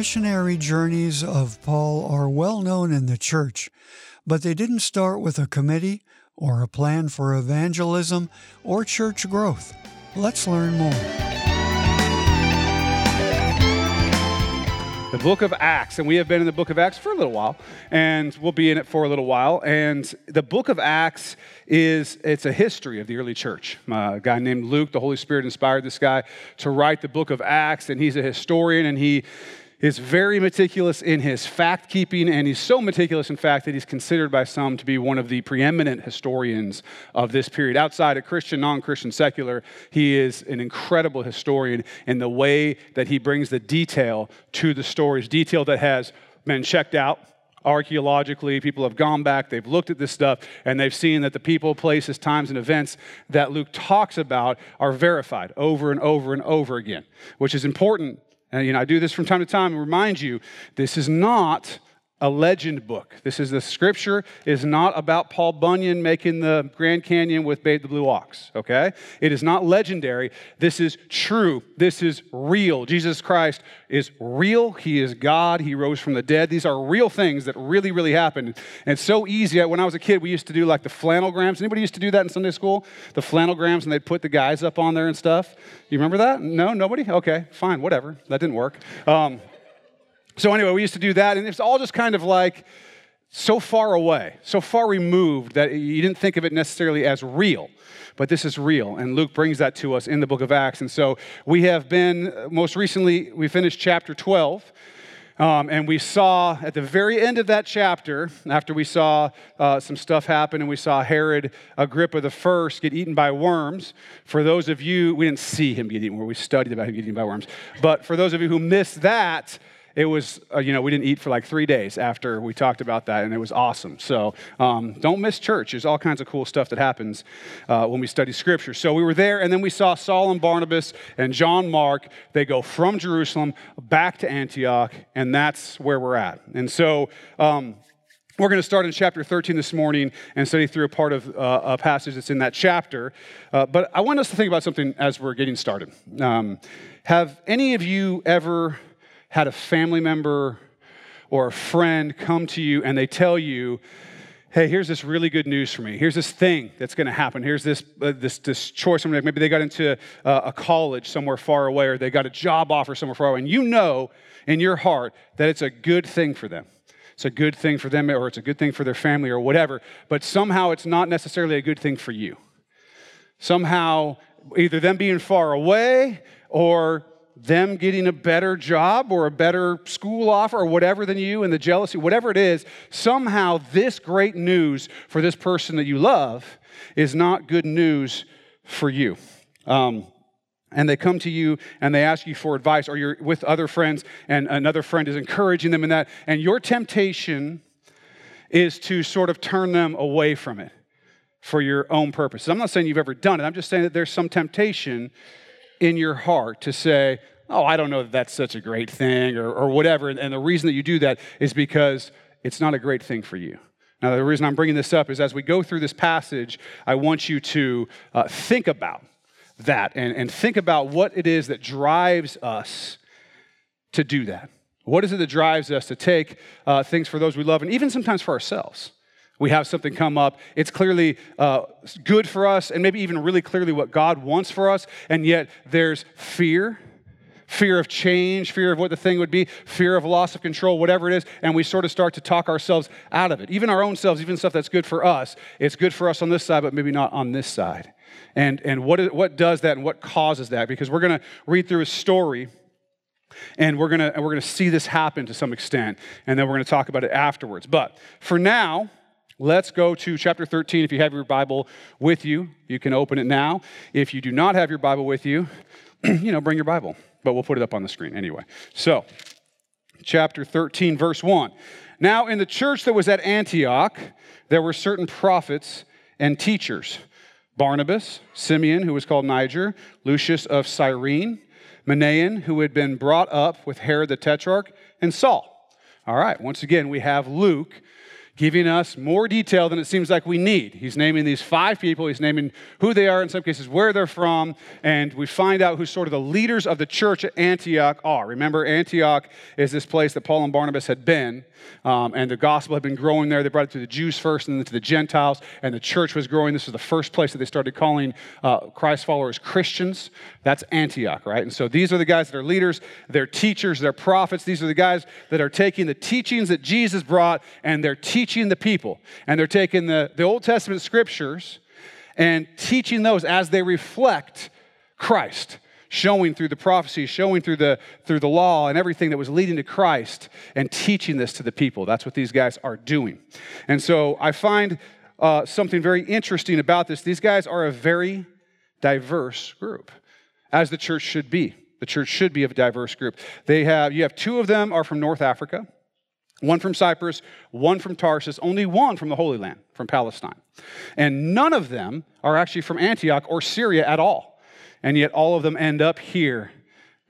missionary journeys of Paul are well known in the church, but they didn't start with a committee or a plan for evangelism or church growth. Let's learn more. the book of Acts. And we have been in the book of Acts for a little while, and we'll be in it for a little while. And the book of Acts is it's a history of the early church. Uh, a guy named Luke, the Holy Spirit inspired this guy to write the book of Acts, and he's a historian, and he is very meticulous in his fact keeping, and he's so meticulous, in fact, that he's considered by some to be one of the preeminent historians of this period. Outside of Christian, non Christian, secular, he is an incredible historian in the way that he brings the detail to the stories, detail that has been checked out archaeologically. People have gone back, they've looked at this stuff, and they've seen that the people, places, times, and events that Luke talks about are verified over and over and over again, which is important and you know, I do this from time to time and remind you this is not a legend book. This is the scripture is not about Paul Bunyan making the Grand Canyon with Babe the Blue Ox, okay? It is not legendary. This is true. This is real. Jesus Christ is real. He is God. He rose from the dead. These are real things that really, really happened. And so easy. When I was a kid, we used to do like the flannelgrams. Anybody used to do that in Sunday school? The flannelgrams, and they'd put the guys up on there and stuff. You remember that? No? Nobody? Okay, fine, whatever. That didn't work. Um, so, anyway, we used to do that, and it's all just kind of like so far away, so far removed that you didn't think of it necessarily as real. But this is real, and Luke brings that to us in the book of Acts. And so we have been, most recently, we finished chapter 12. Um, and we saw at the very end of that chapter, after we saw uh, some stuff happen and we saw Herod Agrippa the first get eaten by worms. For those of you, we didn't see him get eaten, we studied about him getting eaten by worms. But for those of you who missed that, it was, uh, you know, we didn't eat for like three days after we talked about that, and it was awesome. So um, don't miss church. There's all kinds of cool stuff that happens uh, when we study scripture. So we were there, and then we saw Saul and Barnabas and John Mark. They go from Jerusalem back to Antioch, and that's where we're at. And so, um, we're going to start in chapter 13 this morning and study through a part of uh, a passage that's in that chapter. Uh, but I want us to think about something as we're getting started. Um, have any of you ever had a family member or a friend come to you and they tell you, hey, here's this really good news for me. Here's this thing that's going to happen. Here's this, uh, this, this choice. Maybe they got into a college somewhere far away or they got a job offer somewhere far away. And you know in your heart that it's a good thing for them. It's a good thing for them or it's a good thing for their family or whatever. But somehow it's not necessarily a good thing for you. Somehow, either them being far away or them getting a better job or a better school offer or whatever than you and the jealousy, whatever it is, somehow this great news for this person that you love is not good news for you. Um, and they come to you and they ask you for advice, or you're with other friends and another friend is encouraging them in that, and your temptation is to sort of turn them away from it for your own purposes. I'm not saying you've ever done it, I'm just saying that there's some temptation in your heart to say, oh, I don't know that that's such a great thing or, or whatever. And the reason that you do that is because it's not a great thing for you. Now, the reason I'm bringing this up is as we go through this passage, I want you to uh, think about that and, and think about what it is that drives us to do that. What is it that drives us to take uh, things for those we love and even sometimes for ourselves? We have something come up. It's clearly uh, good for us, and maybe even really clearly what God wants for us, and yet there's fear fear of change, fear of what the thing would be, fear of loss of control, whatever it is, and we sort of start to talk ourselves out of it. Even our own selves, even stuff that's good for us, it's good for us on this side, but maybe not on this side. And, and what, is, what does that and what causes that? Because we're going to read through a story and we're going to we're going to see this happen to some extent and then we're going to talk about it afterwards but for now Let's go to chapter 13. If you have your Bible with you, you can open it now. If you do not have your Bible with you, you know, bring your Bible, but we'll put it up on the screen anyway. So, chapter 13, verse 1. Now, in the church that was at Antioch, there were certain prophets and teachers Barnabas, Simeon, who was called Niger, Lucius of Cyrene, Manaen, who had been brought up with Herod the Tetrarch, and Saul. All right, once again, we have Luke giving us more detail than it seems like we need. He's naming these five people, he's naming who they are, in some cases, where they're from, and we find out who sort of the leaders of the church at Antioch are. Remember, Antioch is this place that Paul and Barnabas had been, um, and the gospel had been growing there. They brought it to the Jews first and then to the Gentiles, and the church was growing. This was the first place that they started calling uh, Christ followers Christians. That's Antioch, right? And so these are the guys that are leaders, they're teachers, they're prophets. These are the guys that are taking the teachings that Jesus brought and they're teaching teaching the people. And they're taking the, the Old Testament scriptures and teaching those as they reflect Christ, showing through the prophecies, showing through the, through the law and everything that was leading to Christ, and teaching this to the people. That's what these guys are doing. And so I find uh, something very interesting about this. These guys are a very diverse group, as the church should be. The church should be a diverse group. They have, you have two of them are from North Africa one from Cyprus, one from Tarsus, only one from the Holy Land, from Palestine. And none of them are actually from Antioch or Syria at all. And yet all of them end up here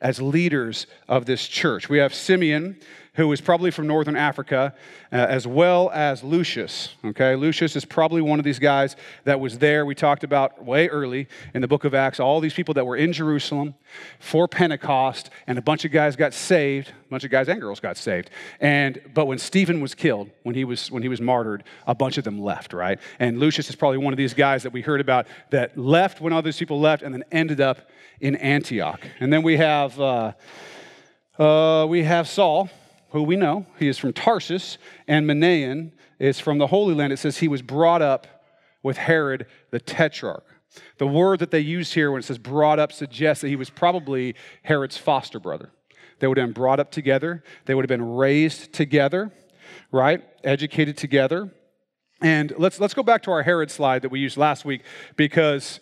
as leaders of this church. We have Simeon, who is probably from northern Africa, uh, as well as Lucius. Okay, Lucius is probably one of these guys that was there. We talked about way early in the book of Acts, all these people that were in Jerusalem for Pentecost, and a bunch of guys got saved. A bunch of guys and girls got saved. And but when Stephen was killed, when he was when he was martyred, a bunch of them left. Right, and Lucius is probably one of these guys that we heard about that left when all these people left, and then ended up in Antioch. And then we have. Uh, uh, we have Saul, who we know. He is from Tarsus, and Manaen is from the Holy Land. It says he was brought up with Herod the Tetrarch. The word that they use here when it says brought up suggests that he was probably Herod's foster brother. They would have been brought up together, they would have been raised together, right? Educated together. And let's, let's go back to our Herod slide that we used last week because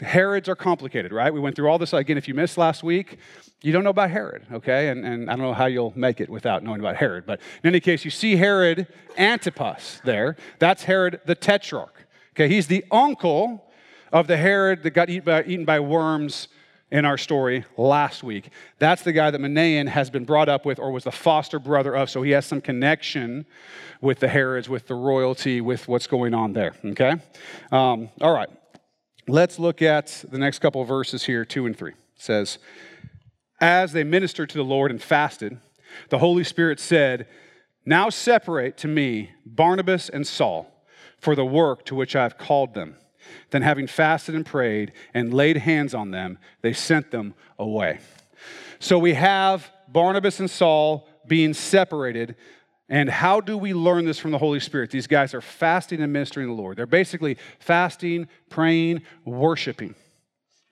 Herods are complicated, right? We went through all this. Again, if you missed last week, you don't know about Herod, okay? And, and I don't know how you'll make it without knowing about Herod. But in any case, you see Herod Antipas there. That's Herod the Tetrarch. Okay, he's the uncle of the Herod that got eaten by, eaten by worms in our story last week. That's the guy that Manaen has been brought up with or was the foster brother of, so he has some connection with the Herods, with the royalty, with what's going on there, okay? Um, all right, let's look at the next couple of verses here, two and three. It says, as they ministered to the Lord and fasted, the Holy Spirit said, Now separate to me Barnabas and Saul for the work to which I have called them. Then, having fasted and prayed and laid hands on them, they sent them away. So we have Barnabas and Saul being separated. And how do we learn this from the Holy Spirit? These guys are fasting and ministering the Lord. They're basically fasting, praying, worshiping.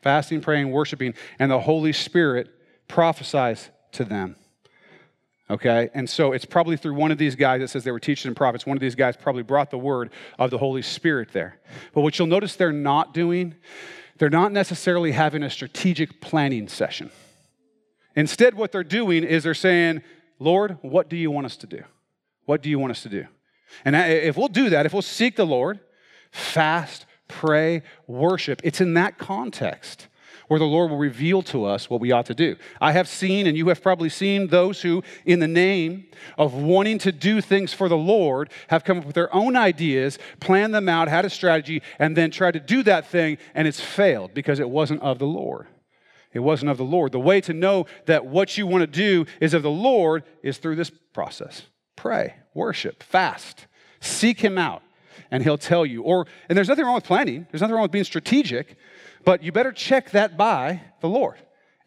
Fasting, praying, worshiping, and the Holy Spirit prophesies to them. Okay? And so it's probably through one of these guys that says they were teachers and prophets. One of these guys probably brought the word of the Holy Spirit there. But what you'll notice they're not doing, they're not necessarily having a strategic planning session. Instead, what they're doing is they're saying, Lord, what do you want us to do? What do you want us to do? And if we'll do that, if we'll seek the Lord, fast, pray, worship, it's in that context where the Lord will reveal to us what we ought to do. I have seen, and you have probably seen, those who, in the name of wanting to do things for the Lord, have come up with their own ideas, planned them out, had a strategy, and then tried to do that thing, and it's failed because it wasn't of the Lord. It wasn't of the Lord. The way to know that what you want to do is of the Lord is through this process pray, worship, fast, seek Him out, and He'll tell you. Or, and there's nothing wrong with planning, there's nothing wrong with being strategic. But you better check that by the Lord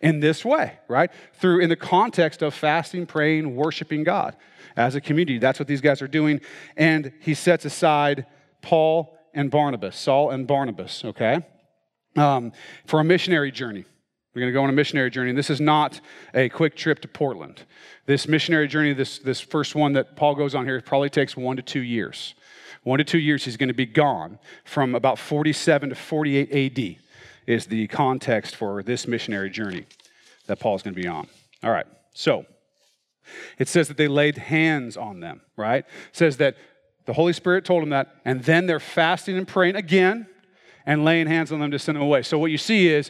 in this way, right? Through in the context of fasting, praying, worshiping God as a community. That's what these guys are doing. And he sets aside Paul and Barnabas, Saul and Barnabas, okay, um, for a missionary journey. We're going to go on a missionary journey. And this is not a quick trip to Portland. This missionary journey, this, this first one that Paul goes on here, probably takes one to two years. One to two years, he's going to be gone from about 47 to 48 AD is the context for this missionary journey that Paul's going to be on. All right, so it says that they laid hands on them, right? It says that the Holy Spirit told them that, and then they're fasting and praying again and laying hands on them to send them away. So what you see is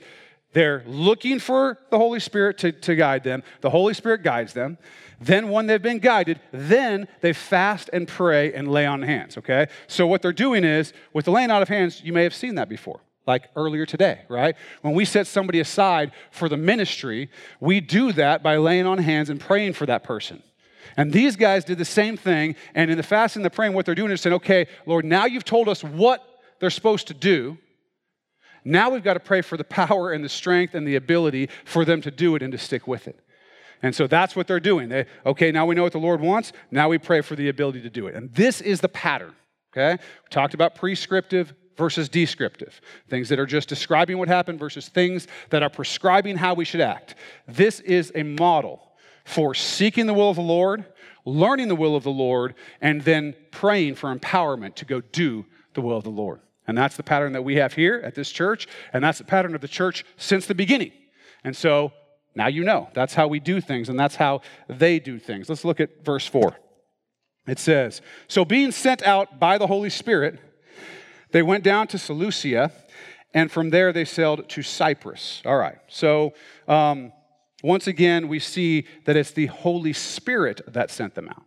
They're looking for the Holy Spirit to, to guide them. The Holy Spirit guides them. Then, when they've been guided, then they fast and pray and lay on hands, okay? So, what they're doing is, with the laying out of hands, you may have seen that before, like earlier today, right? When we set somebody aside for the ministry, we do that by laying on hands and praying for that person. And these guys did the same thing. And in the fasting and the praying, what they're doing is saying, okay, Lord, now you've told us what they're supposed to do. Now we've got to pray for the power and the strength and the ability for them to do it and to stick with it. And so that's what they're doing. They, okay, now we know what the Lord wants. Now we pray for the ability to do it. And this is the pattern. Okay? We talked about prescriptive versus descriptive. Things that are just describing what happened versus things that are prescribing how we should act. This is a model for seeking the will of the Lord, learning the will of the Lord, and then praying for empowerment to go do the will of the Lord. And that's the pattern that we have here at this church, and that's the pattern of the church since the beginning. And so now you know. That's how we do things, and that's how they do things. Let's look at verse 4. It says, So being sent out by the Holy Spirit, they went down to Seleucia, and from there they sailed to Cyprus. All right. So um, once again, we see that it's the Holy Spirit that sent them out.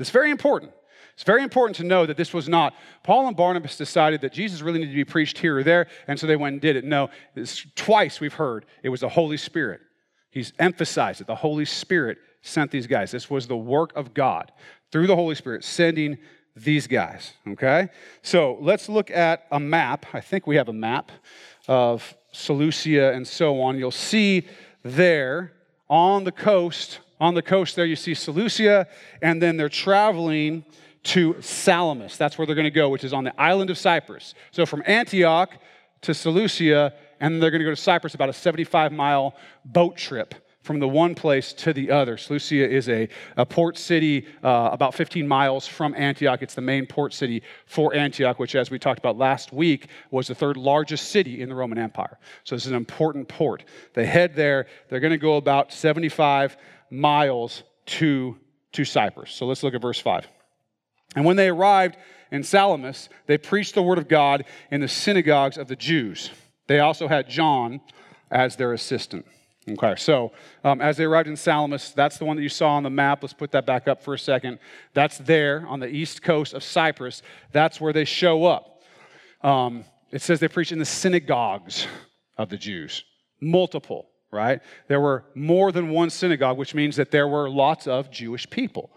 It's very important. It's very important to know that this was not Paul and Barnabas decided that Jesus really needed to be preached here or there, and so they went and did it. No, twice we've heard it was the Holy Spirit. He's emphasized it. The Holy Spirit sent these guys. This was the work of God through the Holy Spirit sending these guys. Okay? So let's look at a map. I think we have a map of Seleucia and so on. You'll see there on the coast, on the coast there, you see Seleucia, and then they're traveling to Salamis. That's where they're going to go, which is on the island of Cyprus. So from Antioch to Seleucia, and they're going to go to Cyprus, about a 75 mile boat trip from the one place to the other. Seleucia is a, a port city uh, about 15 miles from Antioch. It's the main port city for Antioch, which, as we talked about last week, was the third largest city in the Roman Empire. So this is an important port. They head there. They're going to go about 75 miles to, to Cyprus. So let's look at verse 5. And when they arrived in Salamis, they preached the word of God in the synagogues of the Jews. They also had John as their assistant. Okay, so um, as they arrived in Salamis, that's the one that you saw on the map. Let's put that back up for a second. That's there on the east coast of Cyprus. That's where they show up. Um, it says they preach in the synagogues of the Jews, multiple, right? There were more than one synagogue, which means that there were lots of Jewish people.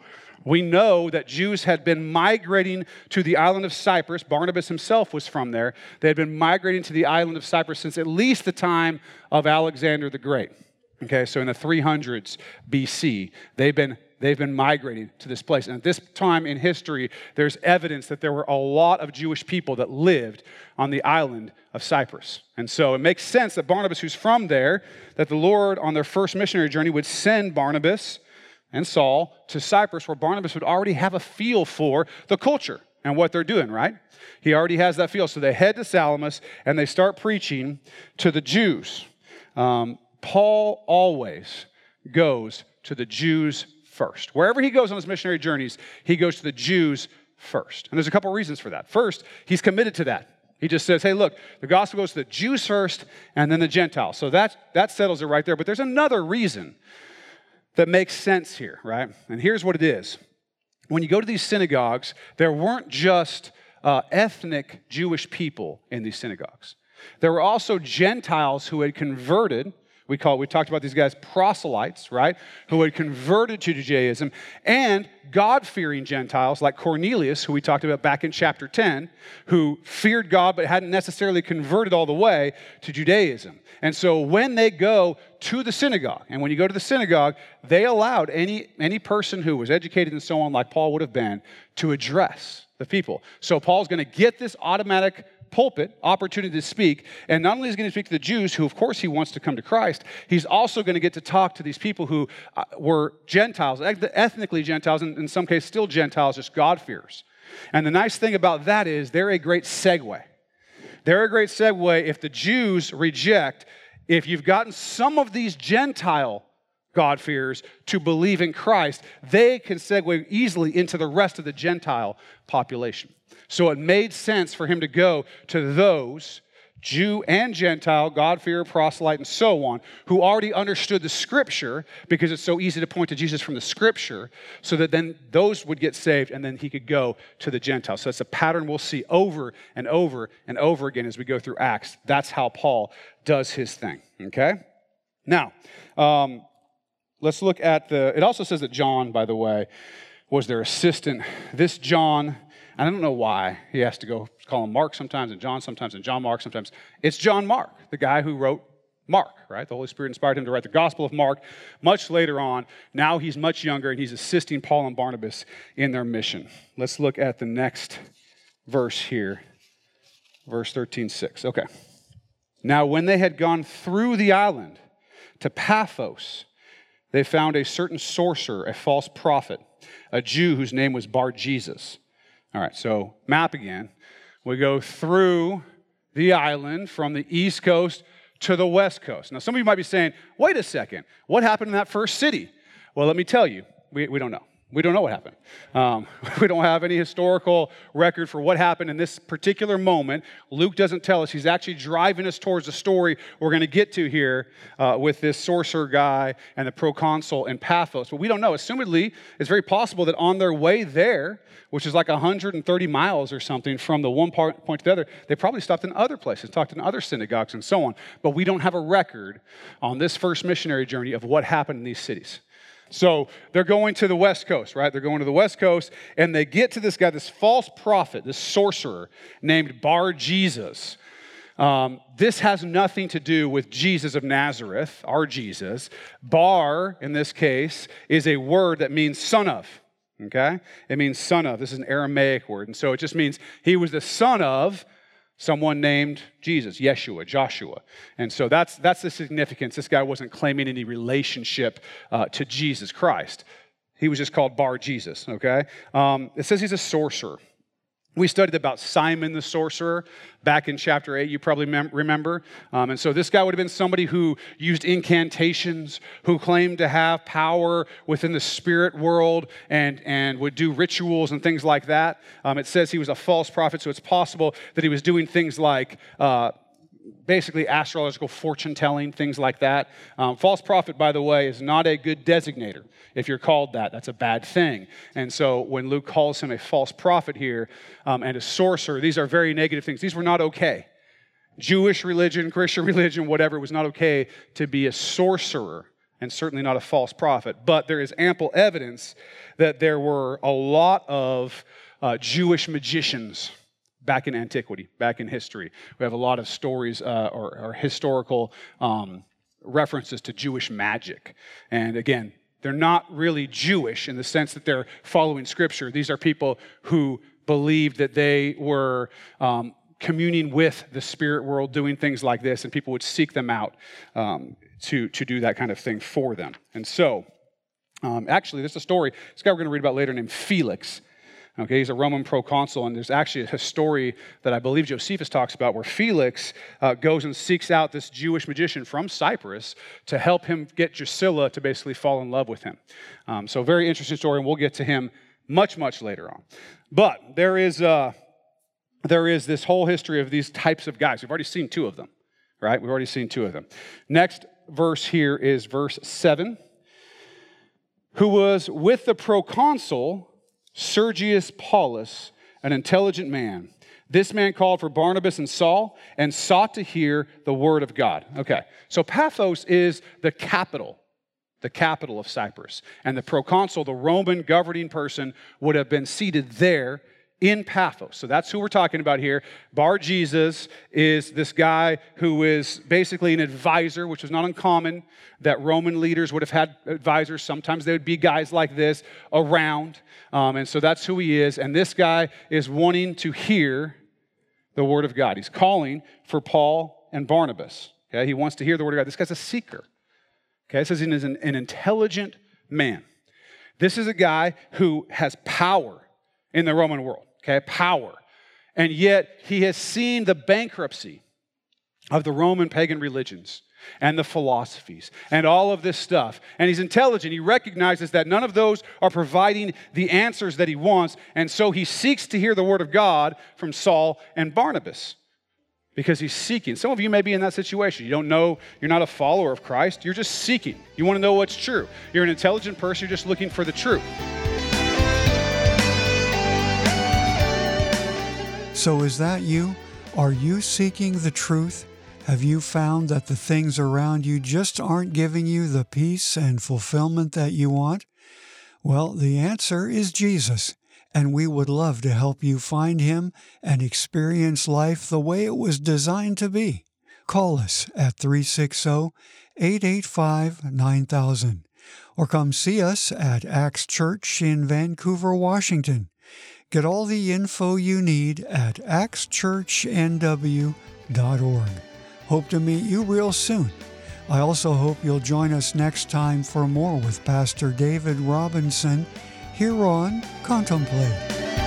We know that Jews had been migrating to the island of Cyprus. Barnabas himself was from there. They had been migrating to the island of Cyprus since at least the time of Alexander the Great. Okay, so in the 300s BC, they've been they've been migrating to this place. And at this time in history, there's evidence that there were a lot of Jewish people that lived on the island of Cyprus. And so it makes sense that Barnabas, who's from there, that the Lord on their first missionary journey would send Barnabas and Saul to Cyprus, where Barnabas would already have a feel for the culture and what they're doing, right? He already has that feel. So they head to Salamis and they start preaching to the Jews. Um, Paul always goes to the Jews first. Wherever he goes on his missionary journeys, he goes to the Jews first. And there's a couple reasons for that. First, he's committed to that. He just says, hey, look, the gospel goes to the Jews first and then the Gentiles. So that, that settles it right there. But there's another reason that makes sense here, right? And here's what it is. When you go to these synagogues, there weren't just uh, ethnic Jewish people in these synagogues. There were also Gentiles who had converted we call we talked about these guys proselytes, right? Who had converted to Judaism, and God-fearing Gentiles like Cornelius, who we talked about back in chapter 10, who feared God but hadn't necessarily converted all the way to Judaism. And so when they go to the synagogue, and when you go to the synagogue, they allowed any, any person who was educated and so on, like Paul would have been, to address the people. So Paul's going to get this automatic pulpit opportunity to speak. And not only is he going to speak to the Jews, who of course he wants to come to Christ, he's also going to get to talk to these people who uh, were Gentiles, ethnically Gentiles, and in some cases still Gentiles, just God-fears. And the nice thing about that is they're a great segue. They're a great segue if the Jews reject, if you've gotten some of these Gentile God fears to believe in Christ, they can segue easily into the rest of the Gentile population. So it made sense for him to go to those Jew and Gentile, God-fearer, proselyte, and so on, who already understood the scripture because it's so easy to point to Jesus from the scripture, so that then those would get saved and then he could go to the Gentiles. So that's a pattern we'll see over and over and over again as we go through Acts. That's how Paul does his thing, okay? Now, um, let's look at the, it also says that John, by the way, was their assistant. This John, I don't know why he has to go call him Mark sometimes and John sometimes and John Mark sometimes. It's John Mark, the guy who wrote Mark, right? The Holy Spirit inspired him to write the Gospel of Mark much later on. Now he's much younger and he's assisting Paul and Barnabas in their mission. Let's look at the next verse here. Verse 13, 6. Okay. Now, when they had gone through the island to Paphos, they found a certain sorcerer, a false prophet, a Jew whose name was Bar Jesus all right, so map again. We go through the island from the east coast to the west coast. Now, some of you might be saying, wait a second, what happened in that first city? Well, let me tell you, we, we don't know. We don't know what happened. Um, we don't have any historical record for what happened in this particular moment. Luke doesn't tell us. He's actually driving us towards the story we're going to get to here uh, with this sorcerer guy and the proconsul in Paphos. But we don't know. Assumedly, it's very possible that on their way there, which is like 130 miles or something from the one point to the other, they probably stopped in other places, talked in other synagogues and so on. But we don't have a record on this first missionary journey of what happened in these cities. So they're going to the West Coast, right? They're going to the West Coast, and they get to this guy, this false prophet, this sorcerer named Bar Jesus. Um, this has nothing to do with Jesus of Nazareth, our Jesus. Bar, in this case, is a word that means son of. Okay? It means son of. This is an Aramaic word. And so it just means he was the son of someone named Jesus, Yeshua, Joshua. And so that's, that's the significance. This guy wasn't claiming any relationship uh, to Jesus Christ. He was just called Bar Jesus, okay? Um, it says he's a sorcerer. We studied about Simon the sorcerer back in chapter 8, you probably mem- remember. Um, and so this guy would have been somebody who used incantations, who claimed to have power within the spirit world and, and would do rituals and things like that. Um, it says he was a false prophet, so it's possible that he was doing things like. Uh, basically astrological fortune telling, things like that. Um, false prophet, by the way, is not a good designator. If you're called that, that's a bad thing. And so when Luke calls him a false prophet here um, and a sorcerer, these are very negative things. These were not okay. Jewish religion, Christian religion, whatever, it was not okay to be a sorcerer and certainly not a false prophet. But there is ample evidence that there were a lot of uh, Jewish magicians back in antiquity, back in history. We have a lot of stories uh, or, or, historical um, references to Jewish magic. And again, they're not really Jewish in the sense that they're following Scripture. These are people who believed that they were um, communing with the spirit world, doing things like this, and people would seek them out um, to, to do that kind of thing for them. And so, um, actually, there's a story, this guy we're going to read about later named Felix. Okay, he's a Roman proconsul, and there's actually a story that I believe Josephus talks about where Felix uh, goes and seeks out this Jewish magician from Cyprus to help him get Drusilla to basically fall in love with him. Um, so, very interesting story, and we'll get to him much, much later on. But there is, uh, there is this whole history of these types of guys. We've already seen two of them, right? We've already seen two of them. Next verse here is verse 7. Who was with the proconsul Sergius Paulus, an intelligent man. This man called for Barnabas and Saul and sought to hear the word of God. Okay, so Paphos is the capital, the capital of Cyprus. And the proconsul, the Roman governing person, would have been seated there in Paphos. So that's who we're talking about here. Bar Jesus is this guy who is basically an advisor, which was not uncommon that Roman leaders would have had advisors. Sometimes they would be guys like this around. Um, and so that's who he is. And this guy is wanting to hear the word of God. He's calling for Paul and Barnabas. Okay? He wants to hear the word of God. This guy's a seeker. Okay, it says he's an, an intelligent man. This is a guy who has power in the Roman world okay, power. And yet he has seen the bankruptcy of the Roman pagan religions and the philosophies and all of this stuff. And he's intelligent. He recognizes that none of those are providing the answers that he wants. And so he seeks to hear the word of God from Saul and Barnabas because he's seeking. Some of you may be in that situation. You don't know, you're not a follower of Christ, you're just seeking. You want to know what's true. You're an intelligent person, you're just looking for the truth. So, is that you? Are you seeking the truth? Have you found that the things around you just aren't giving you the peace and fulfillment that you want? Well, the answer is Jesus, and we would love to help you find Him and experience life the way it was designed to be. Call us at 360 885 9000 or come see us at Axe Church in Vancouver, Washington. Get all the info you need at axchurchnw.org. Hope to meet you real soon. I also hope you'll join us next time for more with Pastor David Robinson here on Contemplate.